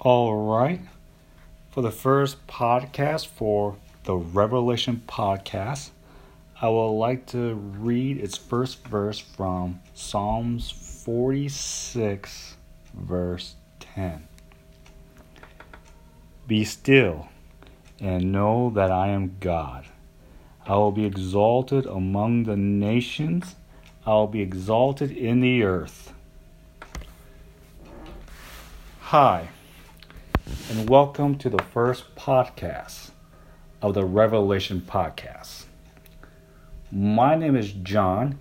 All right. For the first podcast for the Revelation podcast, I would like to read its first verse from Psalms 46, verse 10. Be still and know that I am God. I will be exalted among the nations, I will be exalted in the earth. Hi, and welcome to the first podcast of the Revelation Podcast. My name is John,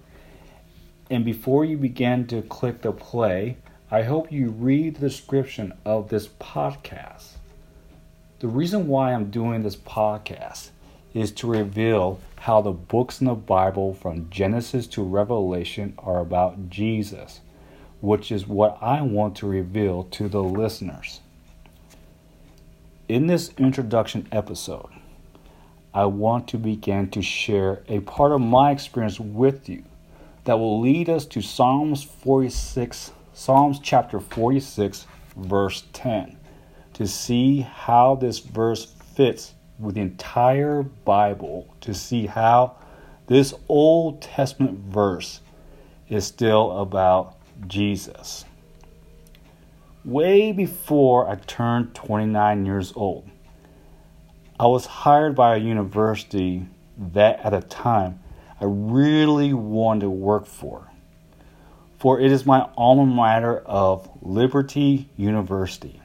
and before you begin to click the play, I hope you read the description of this podcast. The reason why I'm doing this podcast is to reveal how the books in the Bible from Genesis to Revelation are about Jesus, which is what I want to reveal to the listeners. In this introduction episode, I want to begin to share a part of my experience with you that will lead us to Psalms 46, Psalms chapter 46, verse 10 to see how this verse fits with the entire Bible, to see how this Old Testament verse is still about Jesus. Way before I turned 29 years old, I was hired by a university that at the time I really wanted to work for. For it is my alma mater of Liberty University.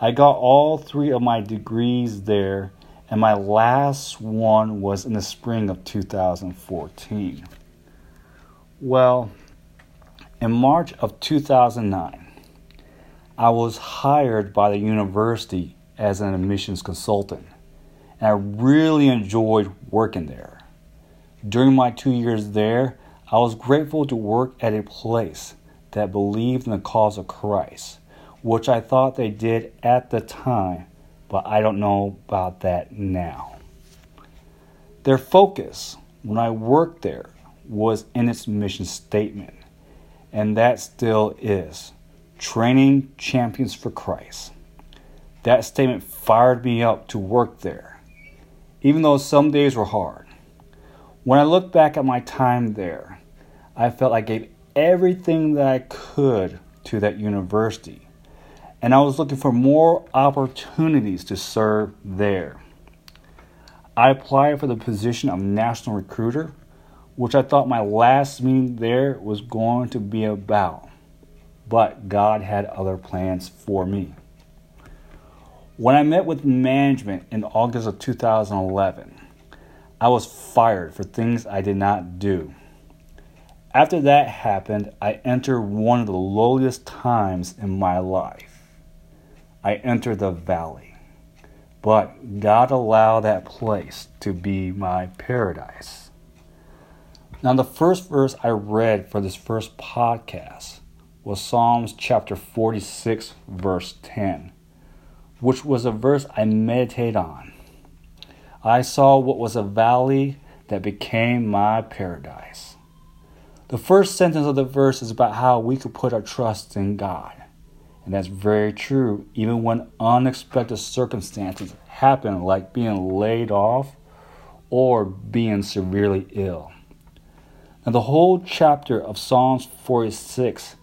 I got all three of my degrees there, and my last one was in the spring of 2014. Well, in March of 2009, I was hired by the university as an admissions consultant, and I really enjoyed working there. During my two years there, I was grateful to work at a place that believed in the cause of Christ which I thought they did at the time, but I don't know about that now. Their focus when I worked there was in its mission statement, and that still is training champions for Christ. That statement fired me up to work there, even though some days were hard. When I look back at my time there, I felt I gave everything that I could to that university and I was looking for more opportunities to serve there. I applied for the position of national recruiter, which I thought my last meeting there was going to be about, but God had other plans for me. When I met with management in August of 2011, I was fired for things I did not do. After that happened, I entered one of the lowliest times in my life. I entered the valley. But God allowed that place to be my paradise. Now, the first verse I read for this first podcast was Psalms chapter 46, verse 10, which was a verse I meditated on. I saw what was a valley that became my paradise. The first sentence of the verse is about how we could put our trust in God. And that's very true, even when unexpected circumstances happen, like being laid off or being severely ill. Now, the whole chapter of Psalms 46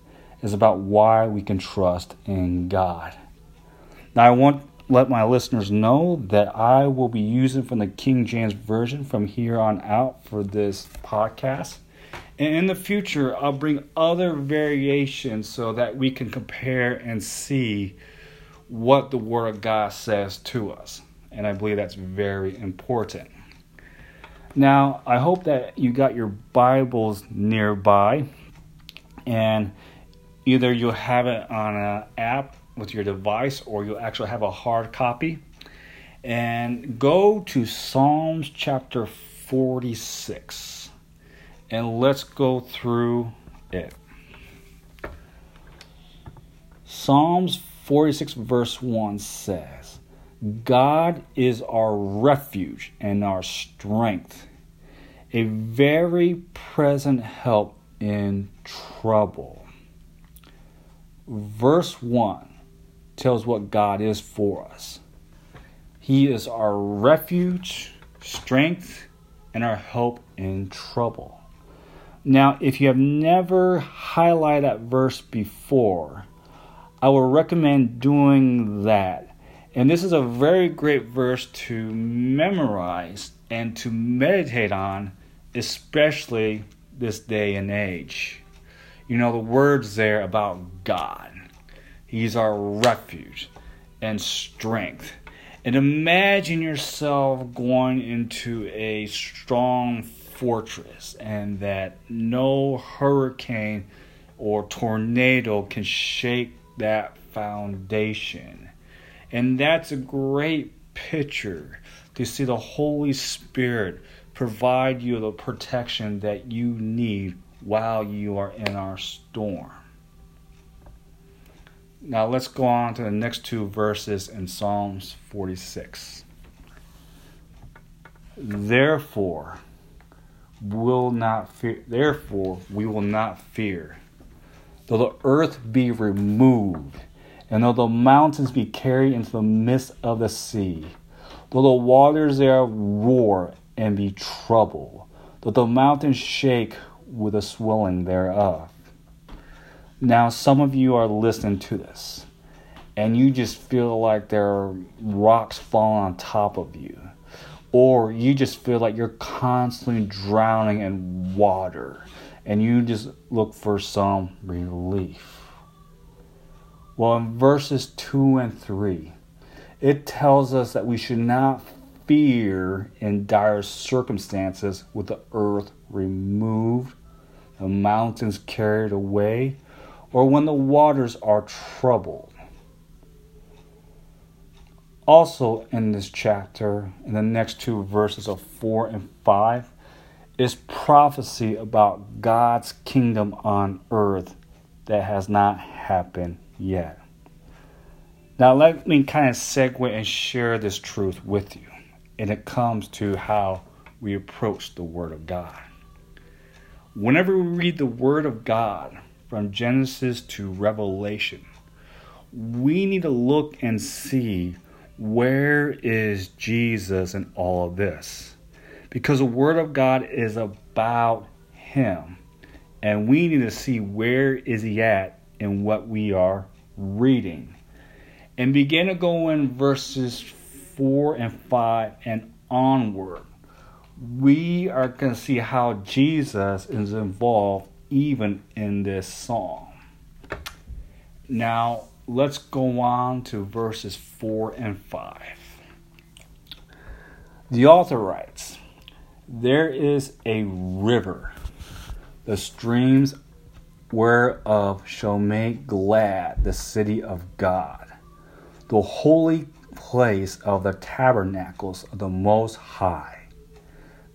is about why we can trust in God. Now, I want let my listeners know that I will be using from the King James Version from here on out for this podcast. And in the future, I'll bring other variations so that we can compare and see what the Word of God says to us. And I believe that's very important. Now, I hope that you got your Bibles nearby, and either you'll have it on an app with your device or you'll actually have a hard copy. And go to Psalms chapter 46 and let's go through it. Psalms 46, verse 1 says, God is our refuge and our strength, a very present help in trouble. Verse 1 tells what God is for us. He is our refuge, strength, and our help in trouble. Now, if you have never highlighted that verse before, I would recommend doing that. And this is a very great verse to memorize and to meditate on, especially this day and age. You know, the words there about God. He's our refuge and strength. And imagine yourself going into a strong fortress and that no hurricane or tornado can shake that foundation. And that's a great picture to see the Holy Spirit provide you the protection that you need while you are in our storm. Now let's go on to the next two verses in Psalms 46. Therefore, will not fear therefore we will not fear though the earth be removed and though the mountains be carried into the midst of the sea though the waters there roar and be troubled though the mountains shake with a swelling thereof now, some of you are listening to this and you just feel like there are rocks falling on top of you, or you just feel like you're constantly drowning in water and you just look for some relief. Well, in verses 2 and 3, it tells us that we should not fear in dire circumstances with the earth removed, the mountains carried away, or when the waters are troubled. Also, in this chapter, in the next two verses of 4 and 5, is prophecy about God's kingdom on earth that has not happened yet. Now, let me kind of segue and share this truth with you. And it comes to how we approach the Word of God. Whenever we read the Word of God, from Genesis to Revelation, we need to look and see where is Jesus in all of this? Because the Word of God is about Him. And we need to see where is He at in what we are reading. And begin to go in verses 4 and 5 and onward. We are going to see how Jesus is involved even in this song. Now, let's go on to verses 4 and 5. The author writes, There is a river, the streams whereof shall make glad the city of God, the holy place of the tabernacles of the Most High.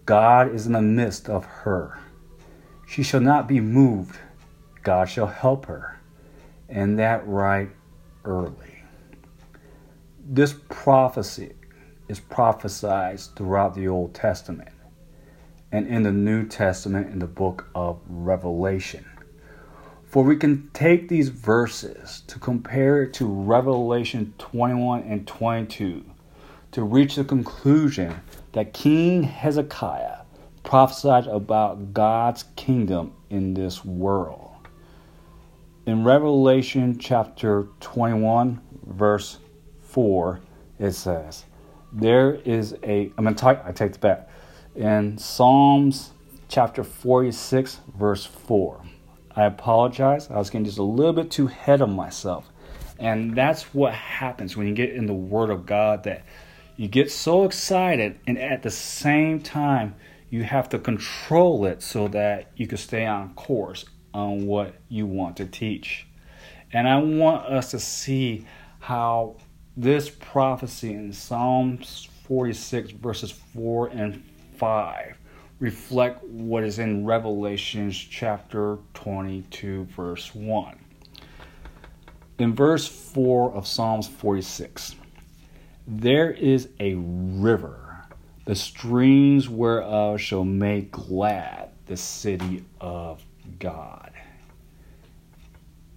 God is in the midst of her. She shall not be moved. God shall help her, and that right early. This prophecy is prophesied throughout the Old Testament and in the New Testament in the book of Revelation. For we can take these verses to compare it to Revelation 21 and 22 to reach the conclusion that King Hezekiah prophesied about God's kingdom in this world. In Revelation chapter 21, verse 4, it says, There is a, I'm going to take, I take it back. In Psalms chapter 46, verse 4, I apologize. I was getting just a little bit too ahead of myself. And that's what happens when you get in the Word of God that you get so excited, and at the same time, you have to control it so that you can stay on course on what you want to teach. And I want us to see how this prophecy in Psalms 46, verses 4 and 5, reflect what is in Revelations chapter 22, verse 1. In verse 4 of Psalms 46, there is a river the streams whereof shall make glad the city of God.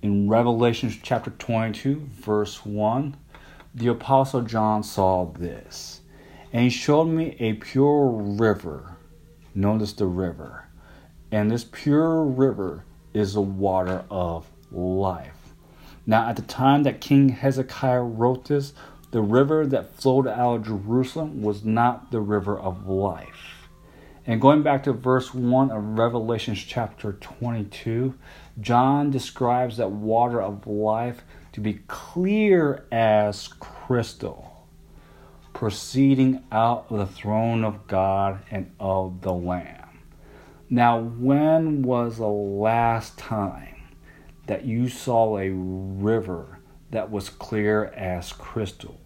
in Revelation chapter 22, verse 1, the Apostle John saw this. And he showed me a pure river. Notice the river. And this pure river is the water of life. Now, at the time that King Hezekiah wrote this, the river that flowed out of Jerusalem was not the river of life. And going back to verse 1 of Revelation chapter 22, John describes that water of life to be clear as crystal, proceeding out of the throne of God and of the Lamb. Now, when was the last time that you saw a river that was clear as crystal?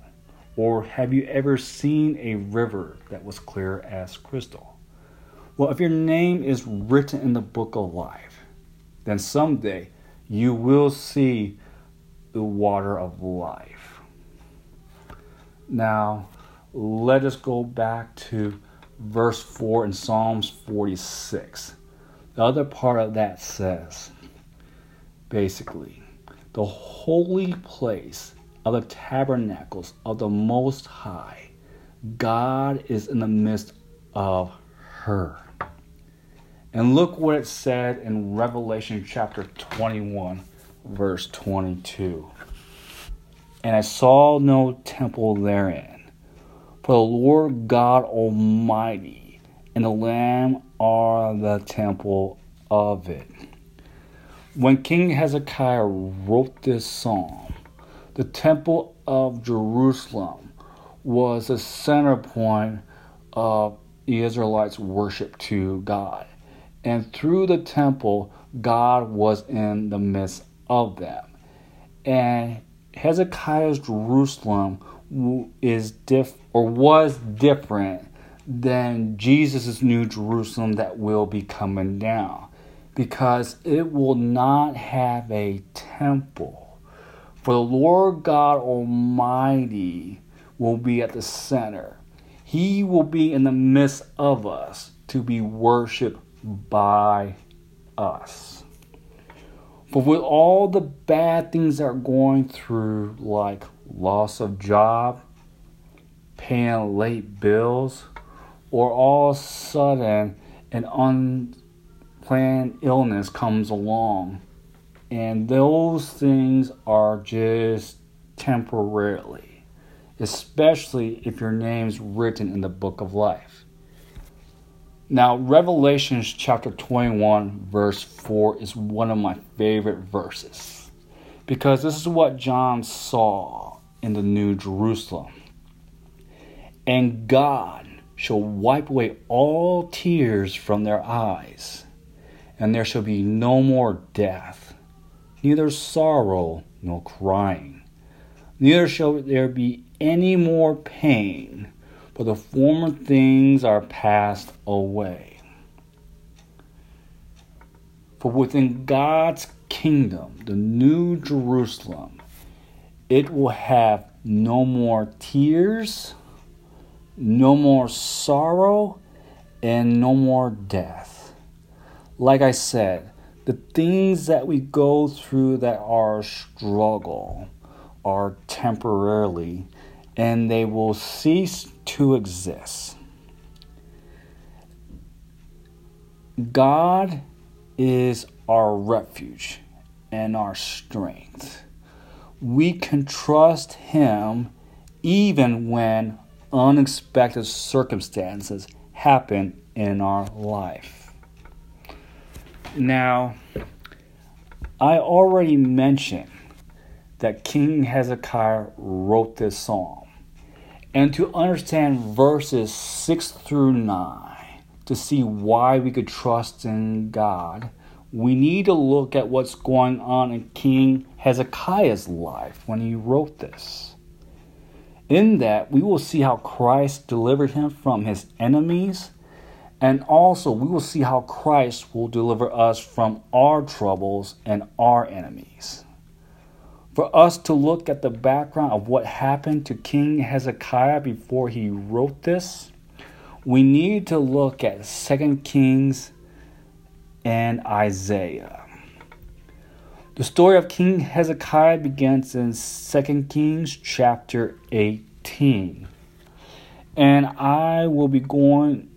Or have you ever seen a river that was clear as crystal? Well, if your name is written in the book of life, then someday you will see the water of life. Now, let us go back to verse 4 in Psalms 46. The other part of that says basically, the holy place of the tabernacles of the Most High, God is in the midst of her. And look what it said in Revelation chapter 21, verse 22. And I saw no temple therein, for the Lord God Almighty and the Lamb are the temple of it. When King Hezekiah wrote this psalm, the temple of Jerusalem was the center point of the Israelites' worship to God. And through the temple, God was in the midst of them. And Hezekiah's Jerusalem is diff or was different than Jesus' new Jerusalem that will be coming down because it will not have a temple. For the Lord God Almighty will be at the center. He will be in the midst of us to be worshiped by us. But with all the bad things that are going through, like loss of job, paying late bills, or all of a sudden an unplanned illness comes along, and those things are just temporarily, especially if your name's written in the book of life. Now, Revelations chapter 21, verse 4 is one of my favorite verses. Because this is what John saw in the New Jerusalem. And God shall wipe away all tears from their eyes, and there shall be no more death, neither sorrow nor crying, neither shall there be any more pain for the former things are passed away. For within God's kingdom, the new Jerusalem, it will have no more tears, no more sorrow, and no more death. Like I said, the things that we go through that are struggle are temporarily and they will cease to exist. God is our refuge and our strength. We can trust Him even when unexpected circumstances happen in our life. Now, I already mentioned that King Hezekiah wrote this psalm and to understand verses 6 through 9 to see why we could trust in God, we need to look at what's going on in King Hezekiah's life when he wrote this. In that, we will see how Christ delivered him from his enemies, and also we will see how Christ will deliver us from our troubles and our enemies for us to look at the background of what happened to King Hezekiah before he wrote this, we need to look at 2 Kings and Isaiah. The story of King Hezekiah begins in 2 Kings chapter 18. And I will be going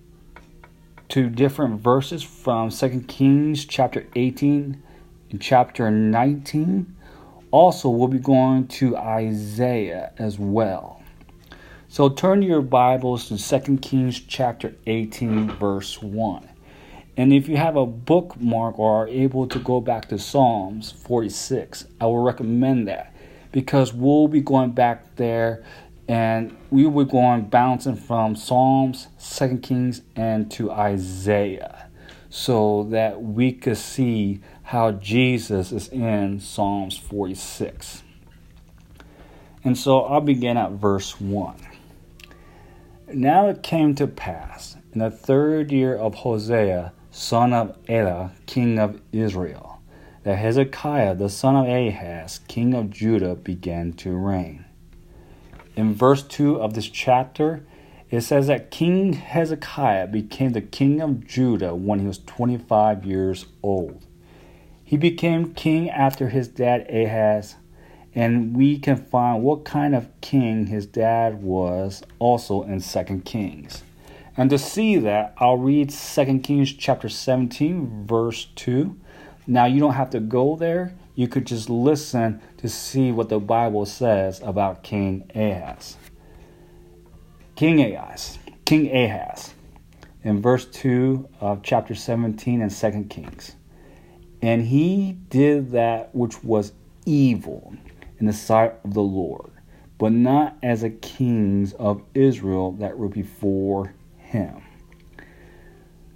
to different verses from 2 Kings chapter 18 and chapter 19. Also, we'll be going to Isaiah as well. So turn your Bibles to 2 Kings chapter 18, verse 1. And if you have a bookmark or are able to go back to Psalms 46, I will recommend that because we'll be going back there and we will be going bouncing from Psalms, Second Kings, and to Isaiah so that we could see how Jesus is in Psalms 46. And so I'll begin at verse 1. Now it came to pass in the third year of Hosea son of Elah, king of Israel, that Hezekiah, the son of Ahaz, king of Judah, began to reign. In verse 2 of this chapter, it says that King Hezekiah became the king of Judah when he was 25 years old. He became king after his dad Ahaz, and we can find what kind of king his dad was also in 2 Kings. And to see that, I'll read 2 Kings chapter 17, verse 2. Now, you don't have to go there. You could just listen to see what the Bible says about King Ahaz. King Ahaz. King Ahaz. In verse 2 of chapter 17 and 2 Kings. And he did that which was evil in the sight of the Lord, but not as the kings of Israel that were before him.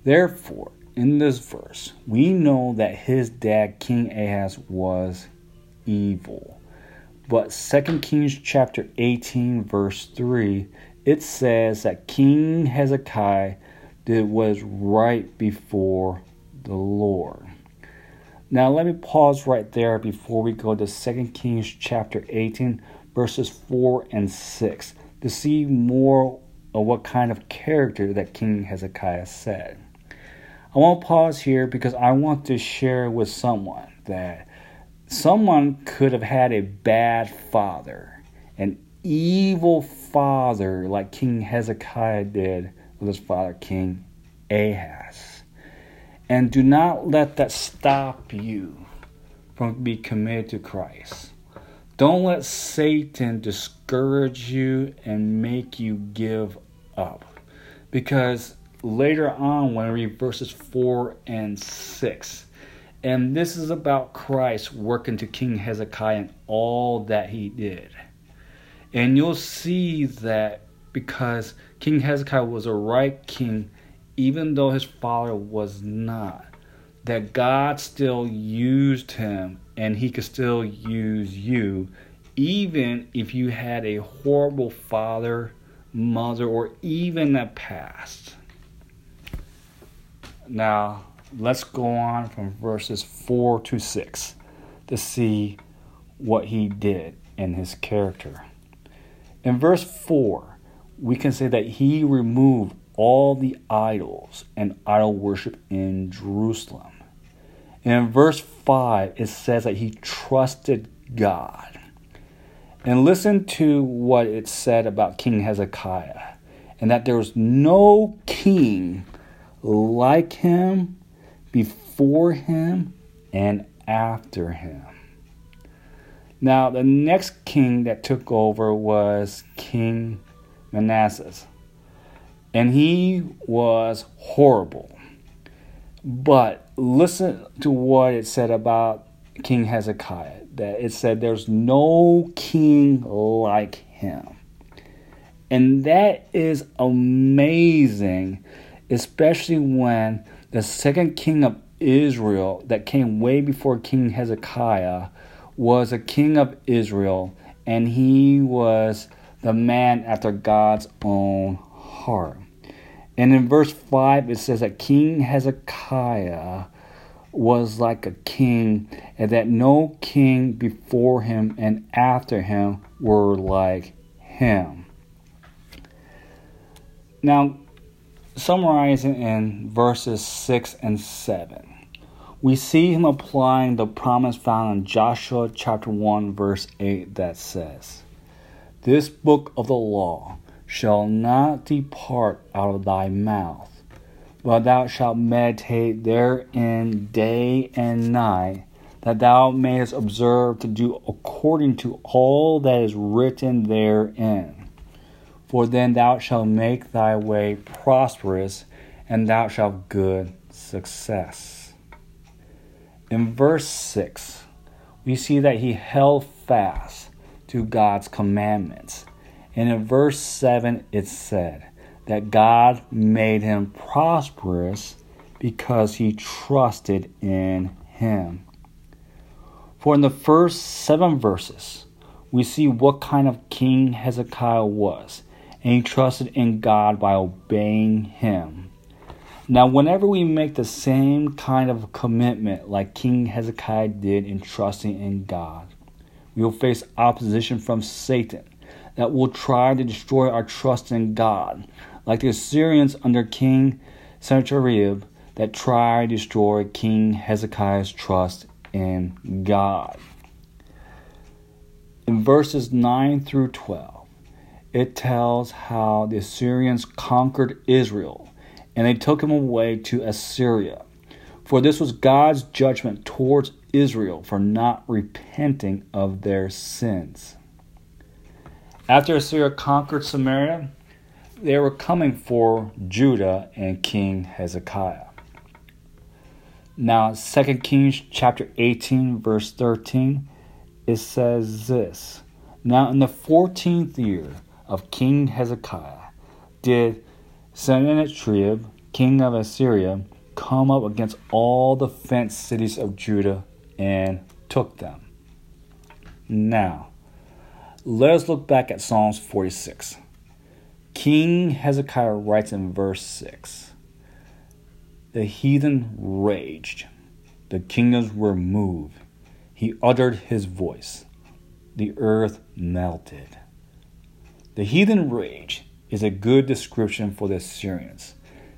Therefore, in this verse, we know that his dad, King Ahaz, was evil. But 2 Kings chapter 18, verse 3, it says that King Hezekiah did was right before the Lord. Now let me pause right there before we go to 2 Kings chapter 18, verses 4 and 6 to see more of what kind of character that King Hezekiah said. I won't pause here because I want to share with someone that someone could have had a bad father, an evil father like King Hezekiah did with his father, King Ahaz. And do not let that stop you from being committed to Christ. Don't let Satan discourage you and make you give up. Because later on, when we read verses 4 and 6, and this is about Christ working to King Hezekiah and all that he did. And you'll see that because King Hezekiah was a right king, even though his father was not, that God still used him and he could still use you, even if you had a horrible father mother, or even the past. Now, let's go on from verses 4 to 6 to see what he did in his character. In verse 4, we can say that he removed all the idols and idol worship in Jerusalem. And in verse 5, it says that he trusted God. And listen to what it said about King Hezekiah, and that there was no king like him before him and after him. Now, the next king that took over was King Manasseh, and he was horrible. But listen to what it said about King Hezekiah that it said there's no king like him. And that is amazing, especially when the second king of Israel that came way before King Hezekiah was a king of Israel, and he was the man after God's own heart. And in verse 5, it says that King Hezekiah was like a king, and that no king before him and after him were like him. Now, summarizing in verses 6 and 7, we see him applying the promise found in Joshua chapter 1 verse 8 that says, This book of the law shall not depart out of thy mouth, but thou shalt meditate therein day and night, that thou mayest observe to do according to all that is written therein. For then thou shalt make thy way prosperous, and thou shalt have good success. In verse 6, we see that he held fast to God's commandments. And in verse 7, it said that God made him prosperous because he trusted in him. For in the first seven verses, we see what kind of king Hezekiah was, and he trusted in God by obeying him. Now, whenever we make the same kind of commitment like King Hezekiah did in trusting in God, we will face opposition from Satan that will try to destroy our trust in God, like the Assyrians under King Sennacherib that tried to destroy King Hezekiah's trust in God. In verses 9 through 12, it tells how the Assyrians conquered Israel and they took him away to Assyria. For this was God's judgment towards Israel for not repenting of their sins. After Assyria conquered Samaria, they were coming for Judah and King Hezekiah. Now, 2 Kings chapter 18, verse 13, it says this Now, in the 14th year of King Hezekiah, did Sennacherib, king of Assyria, come up against all the fenced cities of Judah and took them. Now, let us look back at Psalms 46. King Hezekiah writes in verse 6 The heathen raged, the kingdoms were moved. He uttered his voice, the earth melted. The heathen rage is a good description for the Assyrians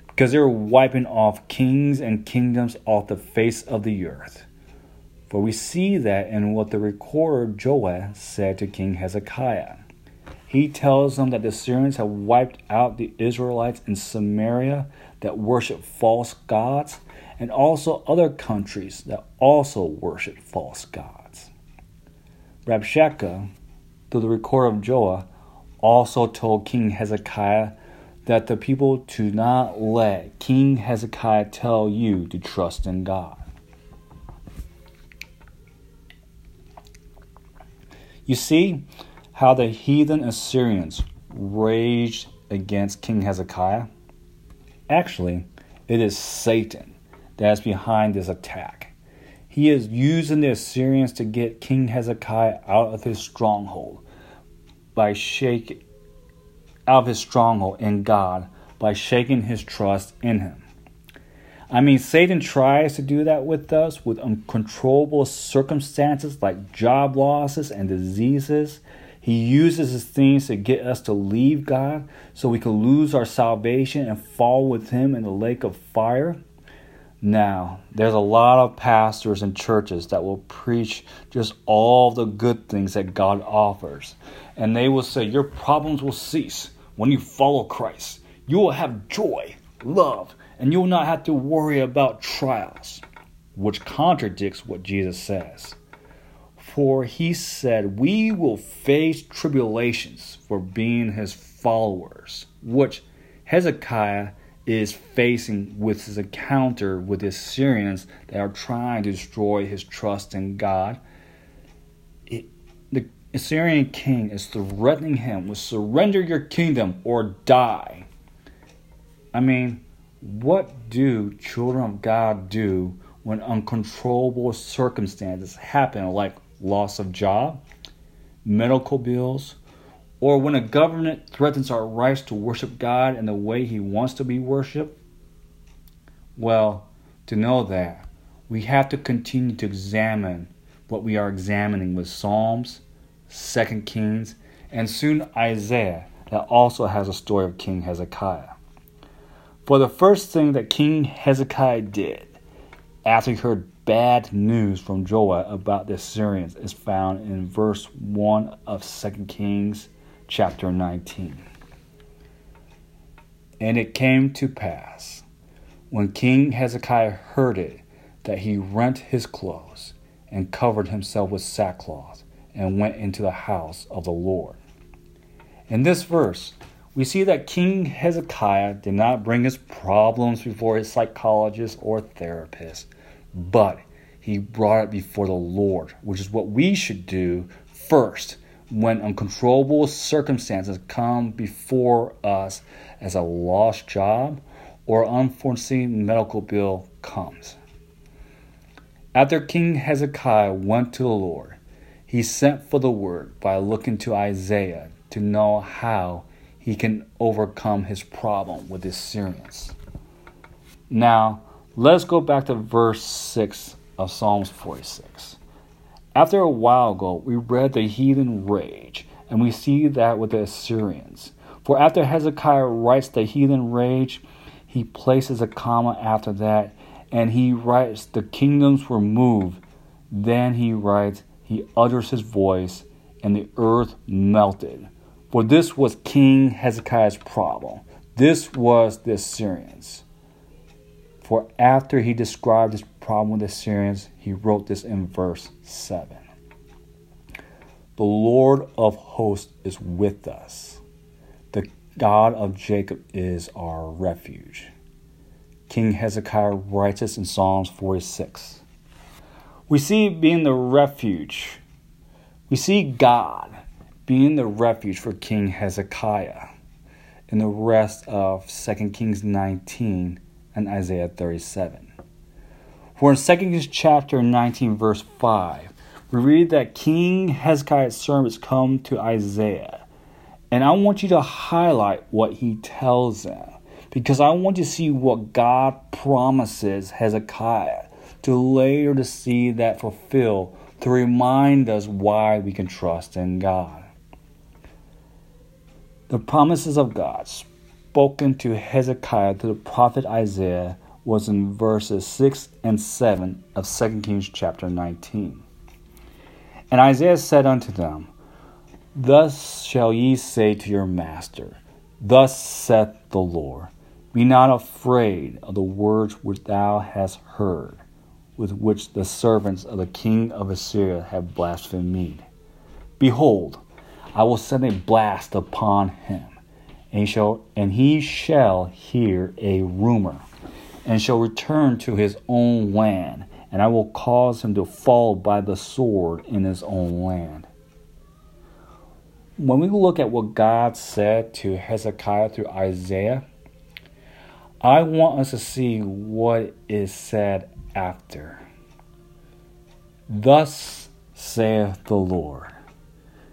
because they were wiping off kings and kingdoms off the face of the earth. For we see that in what the recorder Joah said to King Hezekiah. He tells them that the Syrians have wiped out the Israelites in Samaria that worship false gods, and also other countries that also worship false gods. Rabshakeh, through the recorder of Joah, also told King Hezekiah that the people do not let King Hezekiah tell you to trust in God. You see how the heathen Assyrians raged against King Hezekiah? Actually, it is Satan that is behind this attack. He is using the Assyrians to get King Hezekiah out of his stronghold by shaking out of his stronghold in God by shaking his trust in him. I mean, Satan tries to do that with us with uncontrollable circumstances like job losses and diseases. He uses his things to get us to leave God so we can lose our salvation and fall with him in the lake of fire. Now, there's a lot of pastors and churches that will preach just all the good things that God offers. And they will say, Your problems will cease when you follow Christ. You will have joy, love, and you will not have to worry about trials, which contradicts what Jesus says. For he said, We will face tribulations for being his followers, which Hezekiah is facing with his encounter with the Assyrians that are trying to destroy his trust in God. It, the Assyrian king is threatening him with surrender your kingdom or die. I mean, what do children of God do when uncontrollable circumstances happen, like loss of job, medical bills, or when a government threatens our rights to worship God in the way He wants to be worshiped? Well, to know that, we have to continue to examine what we are examining with Psalms, Second Kings, and soon Isaiah, that also has a story of King Hezekiah. For the first thing that King Hezekiah did after he heard bad news from Joah about the Assyrians is found in verse 1 of 2 Kings chapter 19. And it came to pass, when King Hezekiah heard it, that he rent his clothes and covered himself with sackcloth and went into the house of the Lord. In this verse, we see that King Hezekiah did not bring his problems before his psychologist or therapist, but he brought it before the Lord, which is what we should do first when uncontrollable circumstances come before us as a lost job or unforeseen medical bill comes. After King Hezekiah went to the Lord, he sent for the word by looking to Isaiah to know how he can overcome his problem with the Syrians. Now, let's go back to verse 6 of Psalms 46. After a while ago, we read the heathen rage, and we see that with the Assyrians. For after Hezekiah writes the heathen rage, he places a comma after that, and he writes, The kingdoms were moved. Then he writes, He utters his voice, and the earth melted. For this was King Hezekiah's problem. This was the Assyrians. For after he described his problem with the Syrians, he wrote this in verse 7. The Lord of hosts is with us. The God of Jacob is our refuge. King Hezekiah writes this in Psalms 46. We see being the refuge. We see God being the refuge for King Hezekiah in the rest of 2 Kings 19 and Isaiah 37. For in 2 Kings chapter 19 verse 5, we read that King Hezekiah's servants come to Isaiah. And I want you to highlight what he tells them because I want to see what God promises Hezekiah to later to see that fulfill to remind us why we can trust in God. The promises of God spoken to Hezekiah through the prophet Isaiah was in verses 6 and 7 of 2 Kings chapter 19. And Isaiah said unto them, Thus shall ye say to your master, Thus saith the Lord, Be not afraid of the words which thou hast heard, with which the servants of the king of Assyria have blasphemed me. Behold, I will send a blast upon him, and he shall, and he shall hear a rumor, and shall return to his own land, and I will cause him to fall by the sword in his own land. When we look at what God said to Hezekiah through Isaiah, I want us to see what is said after. Thus saith the Lord.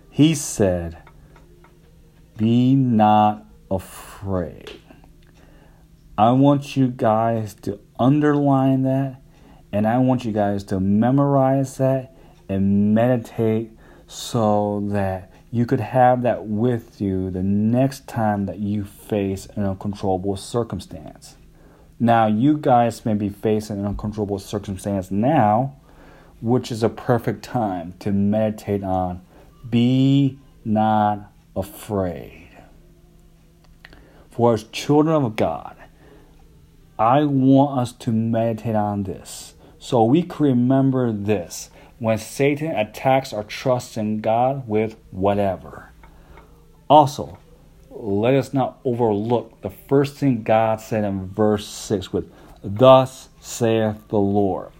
He said, Be not afraid. I want you guys to underline that and I want you guys to memorize that and meditate so that you could have that with you the next time that you face an uncontrollable circumstance. Now, you guys may be facing an uncontrollable circumstance now, which is a perfect time to meditate on be not afraid. For as children of God, I want us to meditate on this so we can remember this when Satan attacks our trust in God with whatever. Also, let us not overlook the first thing God said in verse 6 with, Thus saith the Lord.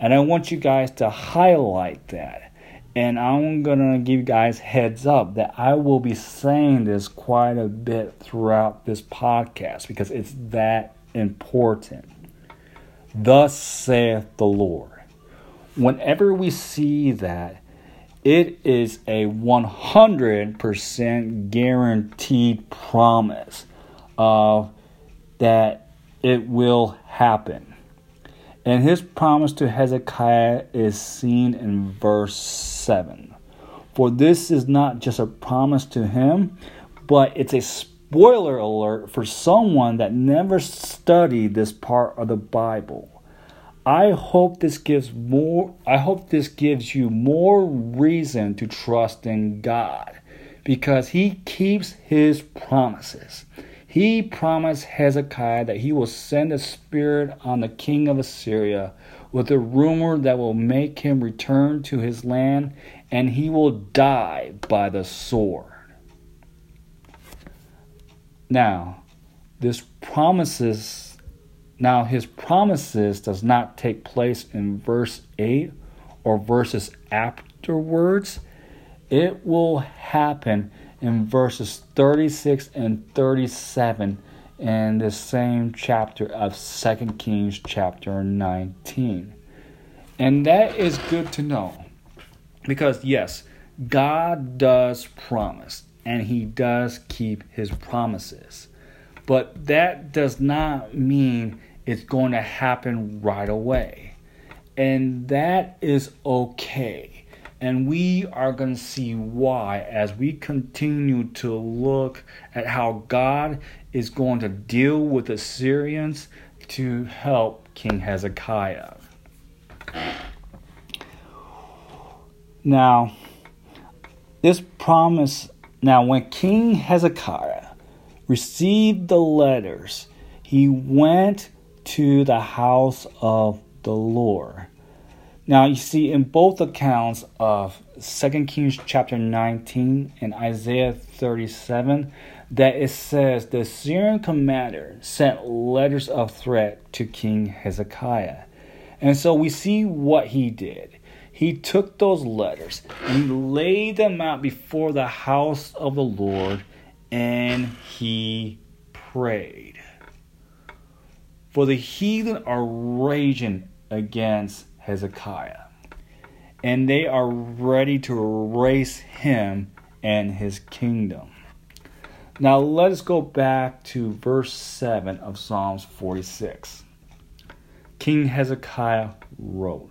And I want you guys to highlight that and I'm gonna give you guys heads up that I will be saying this quite a bit throughout this podcast because it's that important. Thus saith the Lord. Whenever we see that, it is a 100% guaranteed promise of that it will happen. And his promise to Hezekiah is seen in verse 7. For this is not just a promise to him, but it's a spoiler alert for someone that never studied this part of the Bible. I hope this gives more I hope this gives you more reason to trust in God because he keeps his promises. He promised Hezekiah that he will send a spirit on the king of Assyria with a rumor that will make him return to his land and he will die by the sword. Now, this promises now his promises does not take place in verse 8 or verses afterwards. It will happen in verses 36 and 37 in the same chapter of 2 Kings chapter 19. And that is good to know because yes, God does promise and he does keep his promises. But that does not mean it's going to happen right away. And that is okay. And we are going to see why as we continue to look at how God is going to deal with the Assyrians to help King Hezekiah. Now, this promise, now when King Hezekiah received the letters, he went to the house of the Lord. Now, you see, in both accounts of 2 Kings chapter 19 and Isaiah 37, that it says the Assyrian commander sent letters of threat to King Hezekiah. And so we see what he did. He took those letters and he laid them out before the house of the Lord and he prayed. For the heathen are raging against Hezekiah, and they are ready to erase him and his kingdom. Now let us go back to verse 7 of Psalms 46. King Hezekiah wrote,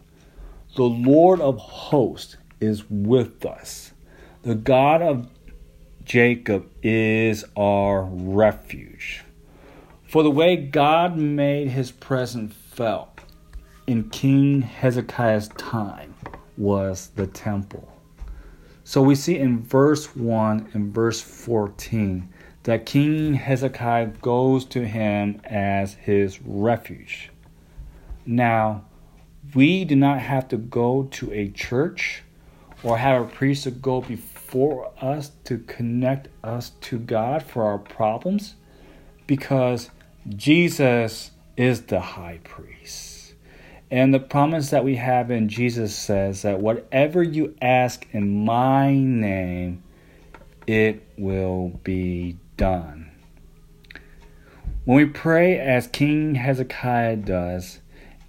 The Lord of hosts is with us. The God of Jacob is our refuge. For the way God made his presence felt in King Hezekiah's time was the temple. So we see in verse 1 and verse 14 that King Hezekiah goes to him as his refuge. Now, we do not have to go to a church or have a priest to go before us to connect us to God for our problems because Jesus is the high priest. And the promise that we have in Jesus says that whatever you ask in my name, it will be done. When we pray as King Hezekiah does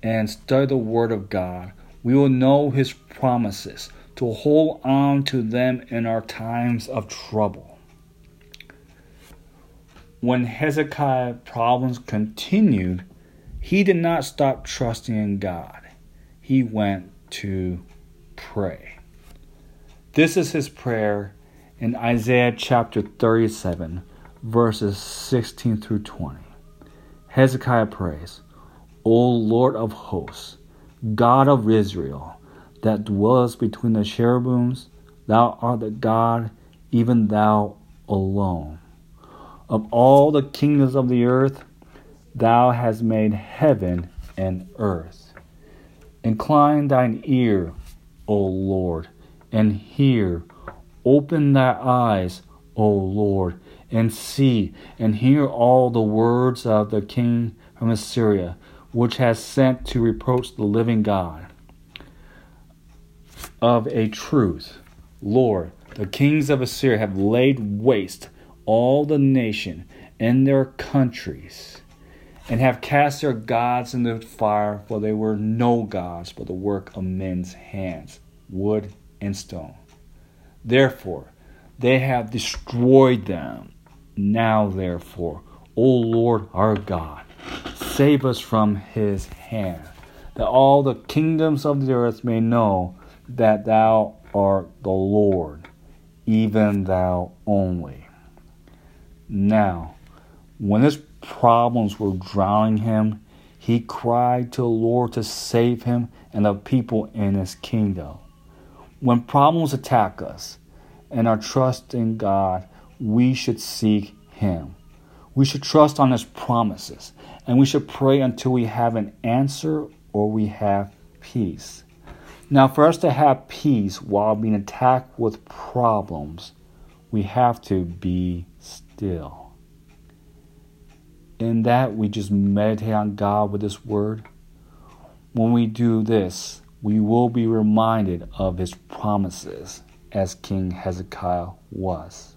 and study the Word of God, we will know His promises to hold on to them in our times of trouble. When Hezekiah's problems continued, he did not stop trusting in God. He went to pray. This is his prayer in Isaiah chapter 37, verses 16 through 20. Hezekiah prays, O Lord of hosts, God of Israel, that dwellest between the cherubims, thou art the God, even thou alone. Of all the kingdoms of the earth, Thou hast made heaven and earth. Incline thine ear, O Lord, and hear. Open thy eyes, O Lord, and see, and hear all the words of the king from Assyria, which has sent to reproach the living God. Of a truth, Lord, the kings of Assyria have laid waste all the nation and their countries and have cast their gods in the fire, for they were no gods, but the work of men's hands, wood and stone. Therefore, they have destroyed them. Now, therefore, O Lord our God, save us from his hand, that all the kingdoms of the earth may know that thou art the Lord, even thou only. Now, when this problems were drowning him, he cried to the Lord to save him and the people in his kingdom. When problems attack us and our trust in God, we should seek him. We should trust on his promises and we should pray until we have an answer or we have peace. Now, for us to have peace while being attacked with problems, we have to be still. In that, we just meditate on God with His Word. When we do this, we will be reminded of His promises as King Hezekiah was.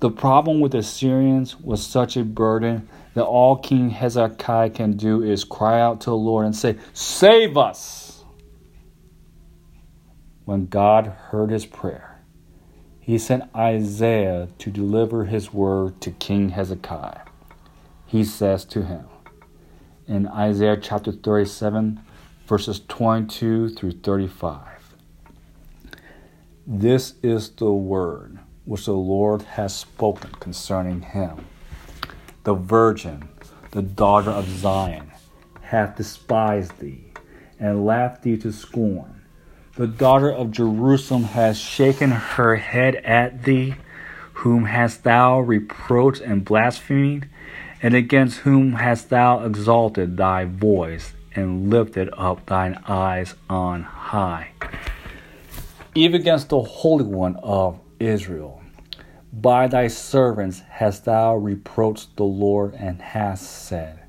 The problem with the Assyrians was such a burden that all King Hezekiah can do is cry out to the Lord and say, Save us! When God heard his prayer, he sent Isaiah to deliver his word to King Hezekiah. He says to him in Isaiah chapter 37, verses 22 through 35 This is the word which the Lord has spoken concerning him. The virgin, the daughter of Zion, hath despised thee, and laughed thee to scorn. The daughter of Jerusalem has shaken her head at thee, whom hast thou reproached and blasphemed, and against whom hast thou exalted thy voice and lifted up thine eyes on high, even against the Holy One of Israel. By thy servants hast thou reproached the Lord, and hast said,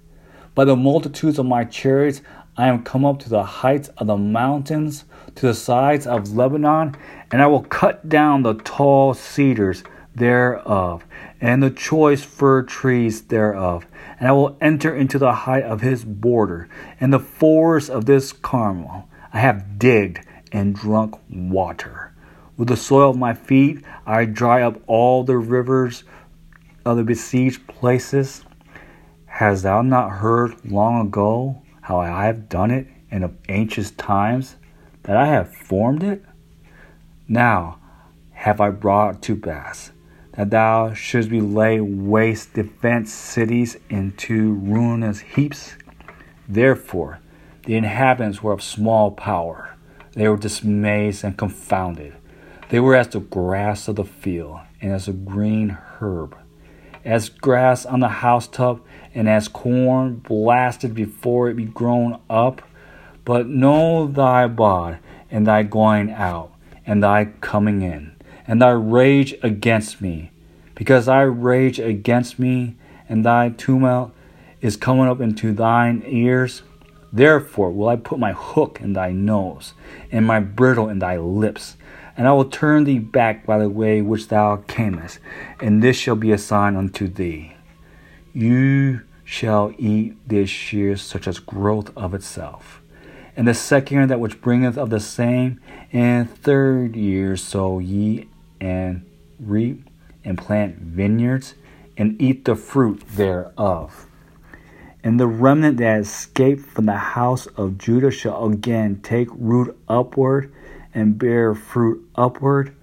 By the multitudes of my chariots I am come up to the heights of the mountains, to the sides of Lebanon, and I will cut down the tall cedars thereof, and the choice fir trees thereof, and I will enter into the height of his border, and the forest of this Carmel. I have digged and drunk water. With the soil of my feet, I dry up all the rivers of the besieged places. Hast thou not heard long ago how I have done it in ancient times, that I have formed it? Now have I brought to pass that thou shouldst be lay waste defence cities into ruinous heaps. Therefore, the inhabitants were of small power. They were dismayed and confounded. They were as the grass of the field, and as a green herb, as grass on the housetop, and as corn blasted before it be grown up. But know thy bod, and thy going out, and thy coming in, and thy rage against me, because thy rage against me, and thy tumult is coming up into thine ears. Therefore will I put my hook in thy nose, and my bridle in thy lips and I will turn thee back by the way which thou camest, and this shall be a sign unto thee. You shall eat this year such as growth of itself. And the second year that which bringeth of the same, and third year sow ye and reap and plant vineyards, and eat the fruit thereof. And the remnant that escaped from the house of Judah shall again take root upward and bear fruit upward,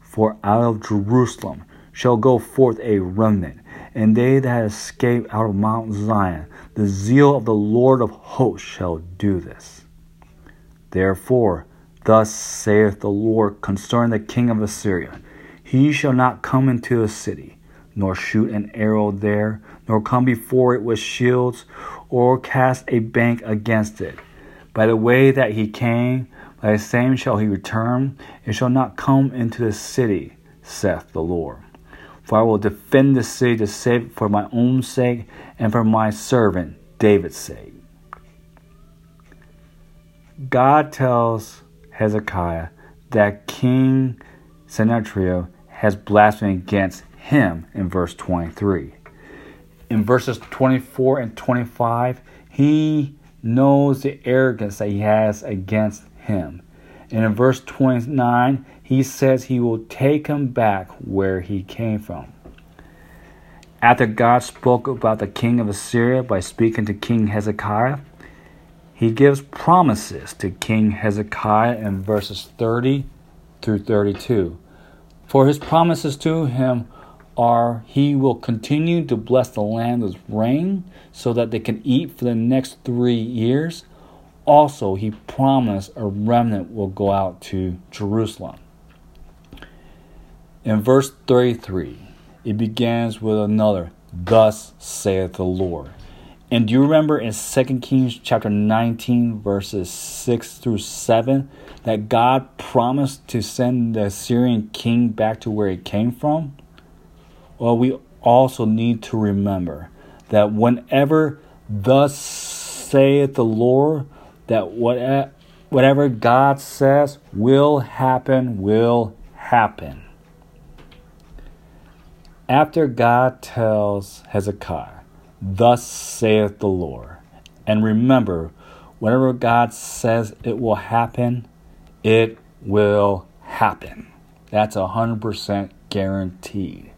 for out of Jerusalem shall go forth a remnant, and they that escape out of Mount Zion. The zeal of the Lord of hosts shall do this. Therefore, thus saith the Lord concerning the king of Assyria He shall not come into a city, nor shoot an arrow there, nor come before it with shields, or cast a bank against it. By the way that he came, by the same shall he return, and shall not come into the city, saith the Lord. For I will defend the city to save it for my own sake and for my servant David's sake. God tells Hezekiah that King Sennacherib has blasphemed against him in verse 23. In verses 24 and 25, he knows the arrogance that he has against him. And in verse 29, he says he will take him back where he came from. After God spoke about the king of Assyria by speaking to King Hezekiah, he gives promises to King Hezekiah in verses 30 through 32. For his promises to him are he will continue to bless the land with rain so that they can eat for the next three years. Also, he promised a remnant will go out to Jerusalem. In verse 33, it begins with another, Thus saith the Lord. And do you remember in 2 Kings chapter 19, verses 6 through 7, that God promised to send the Assyrian king back to where he came from? Well, we also need to remember that whenever thus saith the Lord, that whatever God says will happen, will happen. After God tells Hezekiah, Thus saith the Lord. And remember, whatever God says it will happen, it will happen. That's 100% guaranteed.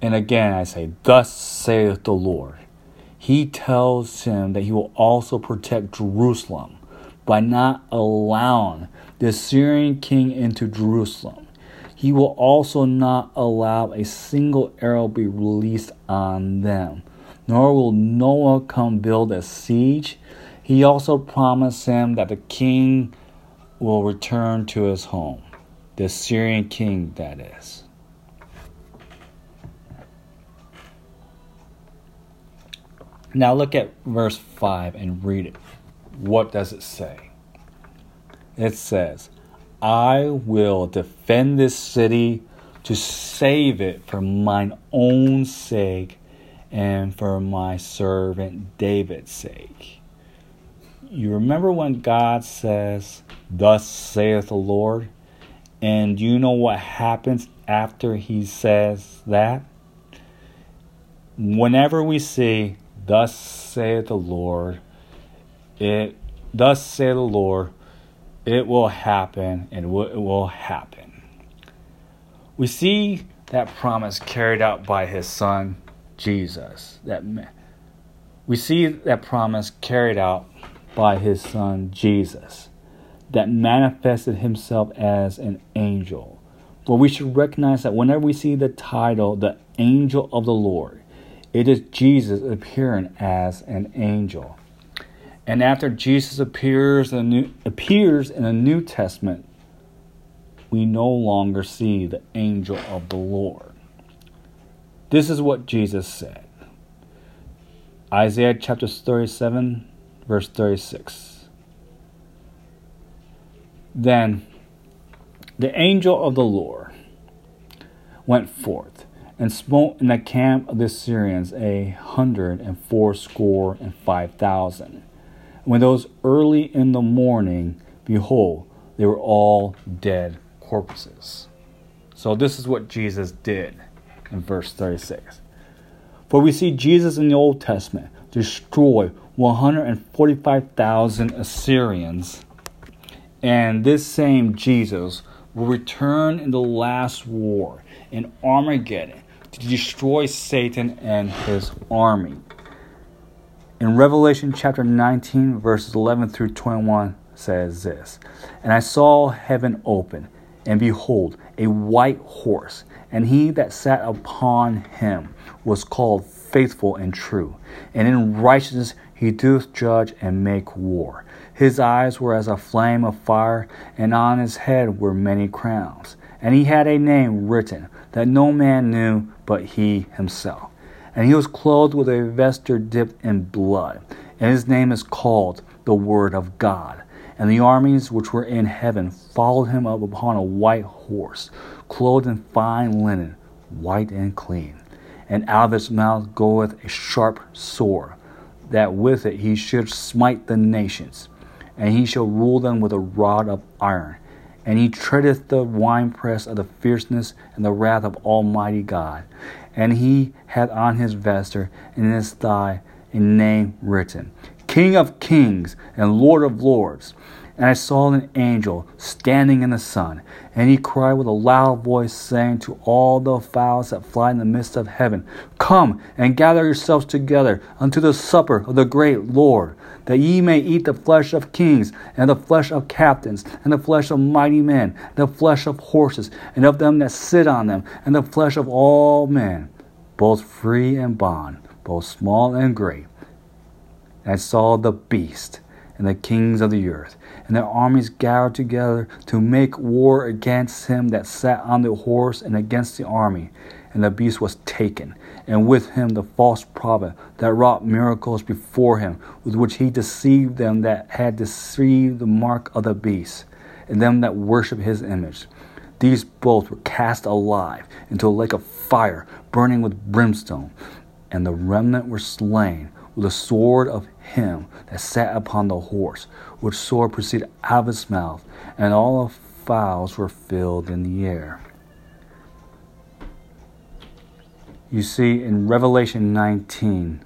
And again, I say, Thus saith the Lord. He tells him that he will also protect Jerusalem by not allowing the Assyrian king into Jerusalem. He will also not allow a single arrow be released on them, nor will Noah come build a siege. He also promised him that the king will return to his home, the Assyrian king, that is. Now look at verse 5 and read it. What does it say? It says, I will defend this city to save it for mine own sake and for my servant David's sake. You remember when God says, Thus saith the Lord? And you know what happens after he says that? Whenever we see, Thus saith the Lord, it, Thus saith the Lord, it will happen and it will happen. We see that promise carried out by his son Jesus. That we see that promise carried out by his son Jesus that manifested himself as an angel. But we should recognize that whenever we see the title, the angel of the Lord, it is Jesus appearing as an angel. And after Jesus appears in, New, appears in the New Testament, we no longer see the angel of the Lord. This is what Jesus said. Isaiah chapter 37, verse 36. Then the angel of the Lord went forth and smote in the camp of the Assyrians a hundred and fourscore and five thousand when those early in the morning, behold, they were all dead corpses. So, this is what Jesus did in verse 36. For we see Jesus in the Old Testament destroy 145,000 Assyrians, and this same Jesus will return in the last war in Armageddon to destroy Satan and his army. In Revelation chapter 19, verses 11 through 21 says this And I saw heaven open, and behold, a white horse, and he that sat upon him was called faithful and true, and in righteousness he doth judge and make war. His eyes were as a flame of fire, and on his head were many crowns. And he had a name written that no man knew but he himself and he was clothed with a vesture dipped in blood. And his name is called the Word of God. And the armies which were in heaven followed him up upon a white horse, clothed in fine linen, white and clean. And out of his mouth goeth a sharp sword, that with it he should smite the nations, and he shall rule them with a rod of iron. And he treadeth the winepress of the fierceness and the wrath of Almighty God and he had on his vesture and in his thigh a name written King of Kings and Lord of Lords. And I saw an angel standing in the sun, and he cried with a loud voice, saying to all the fowls that fly in the midst of heaven, Come and gather yourselves together unto the supper of the great Lord, that ye may eat the flesh of kings, and the flesh of captains, and the flesh of mighty men, the flesh of horses, and of them that sit on them, and the flesh of all men, both free and bond, both small and great. And I saw the beast and the kings of the earth, and their armies gathered together to make war against him that sat on the horse and against the army. And the beast was taken, and with him the false prophet that wrought miracles before him, with which he deceived them that had deceived the mark of the beast, and them that worship his image. These both were cast alive into a lake of fire, burning with brimstone, and the remnant were slain with the sword of him that sat upon the horse, which sword proceeded out of his mouth, and all the fowls were filled in the air. You see, in Revelation 19,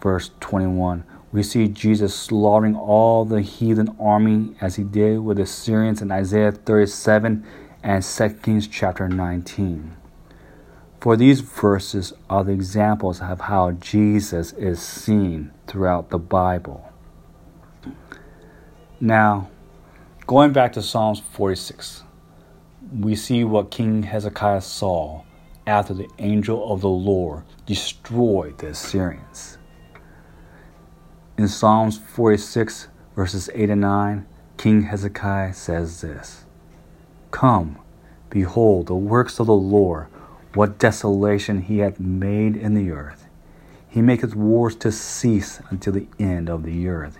verse 21, we see Jesus slaughtering all the heathen army as he did with the Assyrians in Isaiah 37 and 2 Kings chapter 19. For these verses are the examples of how Jesus is seen throughout the Bible. Now, going back to Psalms 46, we see what King Hezekiah saw after the angel of the Lord destroyed the Assyrians. In Psalms 46, verses 8 and 9, King Hezekiah says this Come, behold the works of the Lord what desolation he hath made in the earth. He maketh wars to cease until the end of the earth.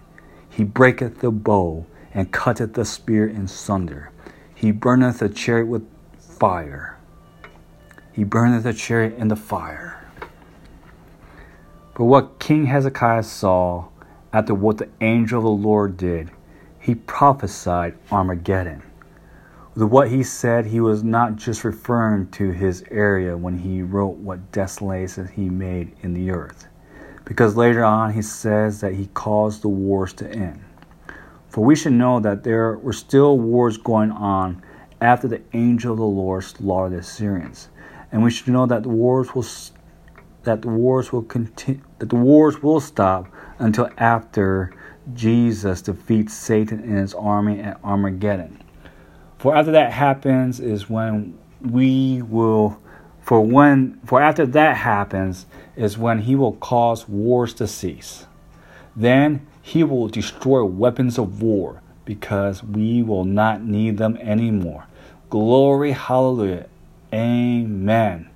He breaketh the bow and cutteth the spear in sunder. He burneth the chariot with fire. He burneth the chariot in the fire. But what King Hezekiah saw after what the angel of the Lord did, he prophesied Armageddon. With what he said, he was not just referring to his area when he wrote what desolations he made in the earth, because later on he says that he caused the wars to end. For we should know that there were still wars going on after the angel of the Lord slaughtered the Assyrians, and we should know that the wars will that the wars will continue that the wars will stop until after Jesus defeats Satan and his army at Armageddon. For after that happens is when we will for when for after that happens is when he will cause wars to cease. Then he will destroy weapons of war because we will not need them anymore. Glory, hallelujah. Amen.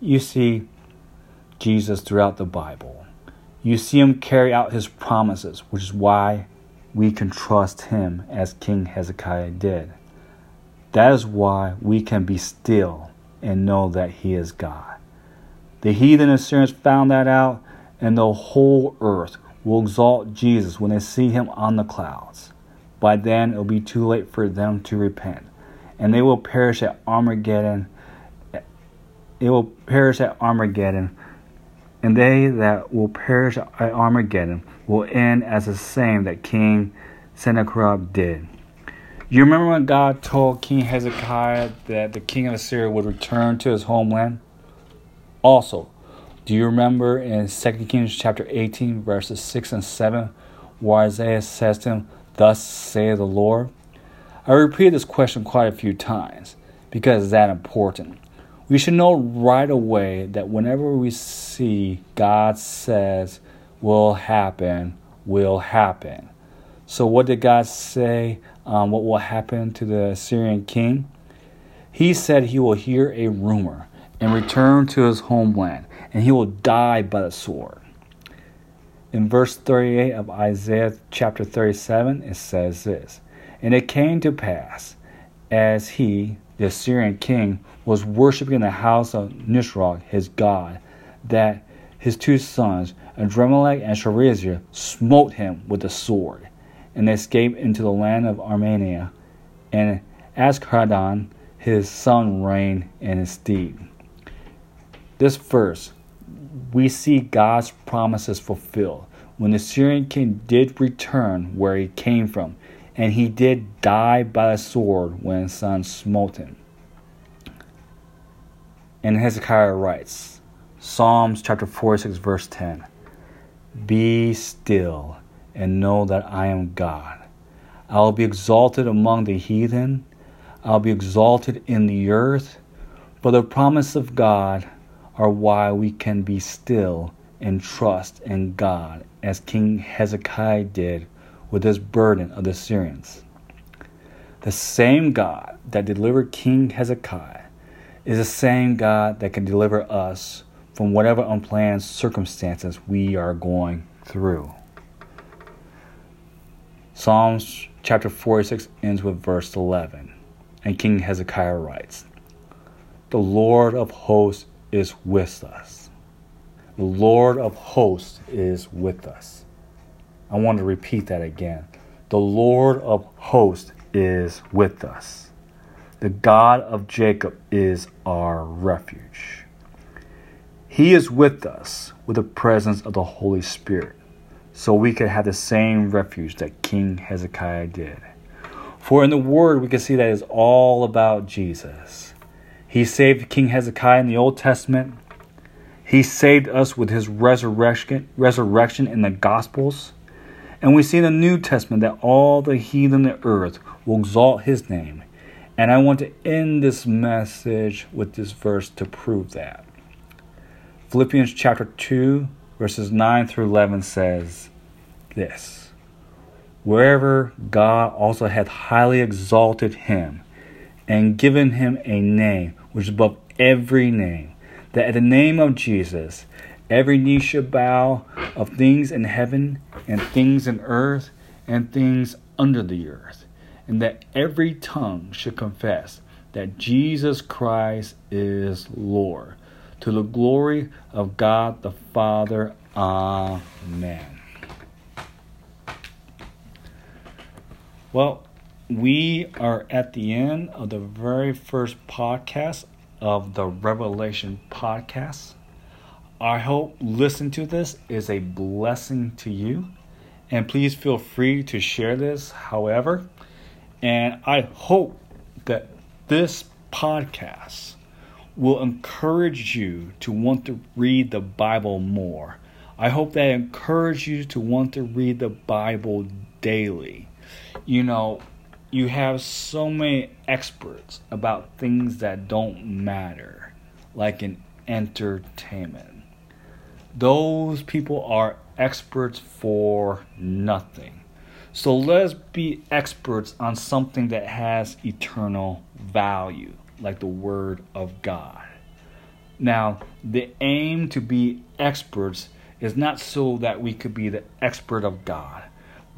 You see Jesus throughout the Bible. You see him carry out his promises, which is why we can trust him as King Hezekiah did. That is why we can be still and know that he is God. The heathen Assyrians found that out, and the whole earth will exalt Jesus when they see him on the clouds. By then, it will be too late for them to repent, and they will perish at Armageddon. It will perish at Armageddon, and they that will perish at Armageddon will end as the same that King Sennacherib did. You remember when God told King Hezekiah that the king of Assyria would return to his homeland? Also, do you remember in 2 Kings chapter 18, verses 6 and 7, where Isaiah says to him, Thus saith the Lord? I repeated this question quite a few times because it's that important. We should know right away that whenever we see God says, will happen, will happen. So, what did God say? Um, what will happen to the Assyrian king? He said he will hear a rumor and return to his homeland, and he will die by the sword. In verse 38 of Isaiah chapter 37, it says this And it came to pass, as he, the Assyrian king, was worshiping in the house of Nisroch, his god, that his two sons, Adrammelech and Sharezer, smote him with the sword, and they escaped into the land of Armenia, and Esarhaddon his son reigned in his stead. This verse, we see God's promises fulfilled. When the Assyrian king did return where he came from, and he did die by the sword when his son smote him. And Hezekiah writes, Psalms chapter 46, verse 10 Be still and know that I am God. I will be exalted among the heathen, I'll be exalted in the earth. For the promise of God are why we can be still and trust in God, as King Hezekiah did with this burden of the Assyrians. The same God that delivered King Hezekiah is the same God that can deliver us from whatever unplanned circumstances we are going through. Psalms chapter 46 ends with verse 11, and King Hezekiah writes, The Lord of hosts is with us. The Lord of hosts is with us. I want to repeat that again. The Lord of hosts is with us. The God of Jacob is our refuge. He is with us with the presence of the Holy Spirit, so we can have the same refuge that King Hezekiah did. For in the Word, we can see that it's all about Jesus. He saved King Hezekiah in the Old Testament. He saved us with his resurrection, resurrection in the Gospels. And we see in the New Testament that all the heathen of the earth will exalt his name. And I want to end this message with this verse to prove that. Philippians chapter 2, verses 9 through 11 says this Wherever God also hath highly exalted him and given him a name which is above every name, that at the name of Jesus every knee should bow of things in heaven and things in earth and things under the earth, and that every tongue should confess that Jesus Christ is Lord to the glory of God the Father. Amen. Well, we are at the end of the very first podcast of the Revelation podcast. I hope listen to this is a blessing to you. And please feel free to share this however. And I hope that this podcast will encourage you to want to read the Bible more. I hope that encourage you to want to read the Bible daily. You know, you have so many experts about things that don't matter, like in entertainment. Those people are experts for nothing. So let's be experts on something that has eternal value like the Word of God. Now, the aim to be experts is not so that we could be the expert of God,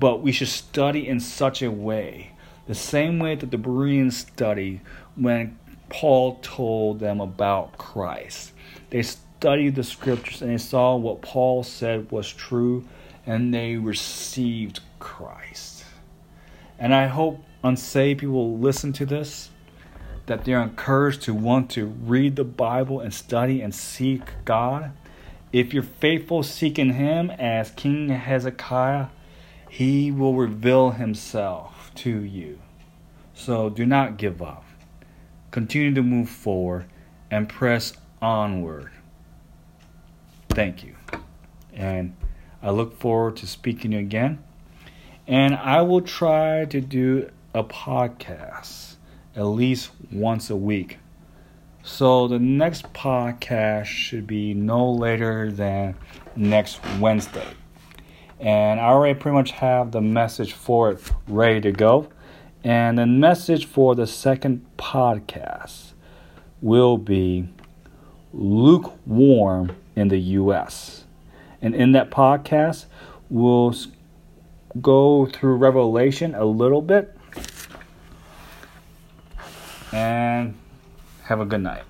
but we should study in such a way, the same way that the Bereans studied when Paul told them about Christ. They studied the scriptures and they saw what Paul said was true and they received Christ. And I hope unsaved people listen to this that they're encouraged to want to read the Bible and study and seek God. If you're faithful seeking Him as King Hezekiah, He will reveal Himself to you. So do not give up. Continue to move forward and press onward. Thank you. And I look forward to speaking to you again. And I will try to do a podcast at least once a week. So the next podcast should be no later than next Wednesday. And I already pretty much have the message for it ready to go. And the message for the second podcast will be lukewarm in the U.S. And in that podcast, we'll go through Revelation a little bit and have a good night.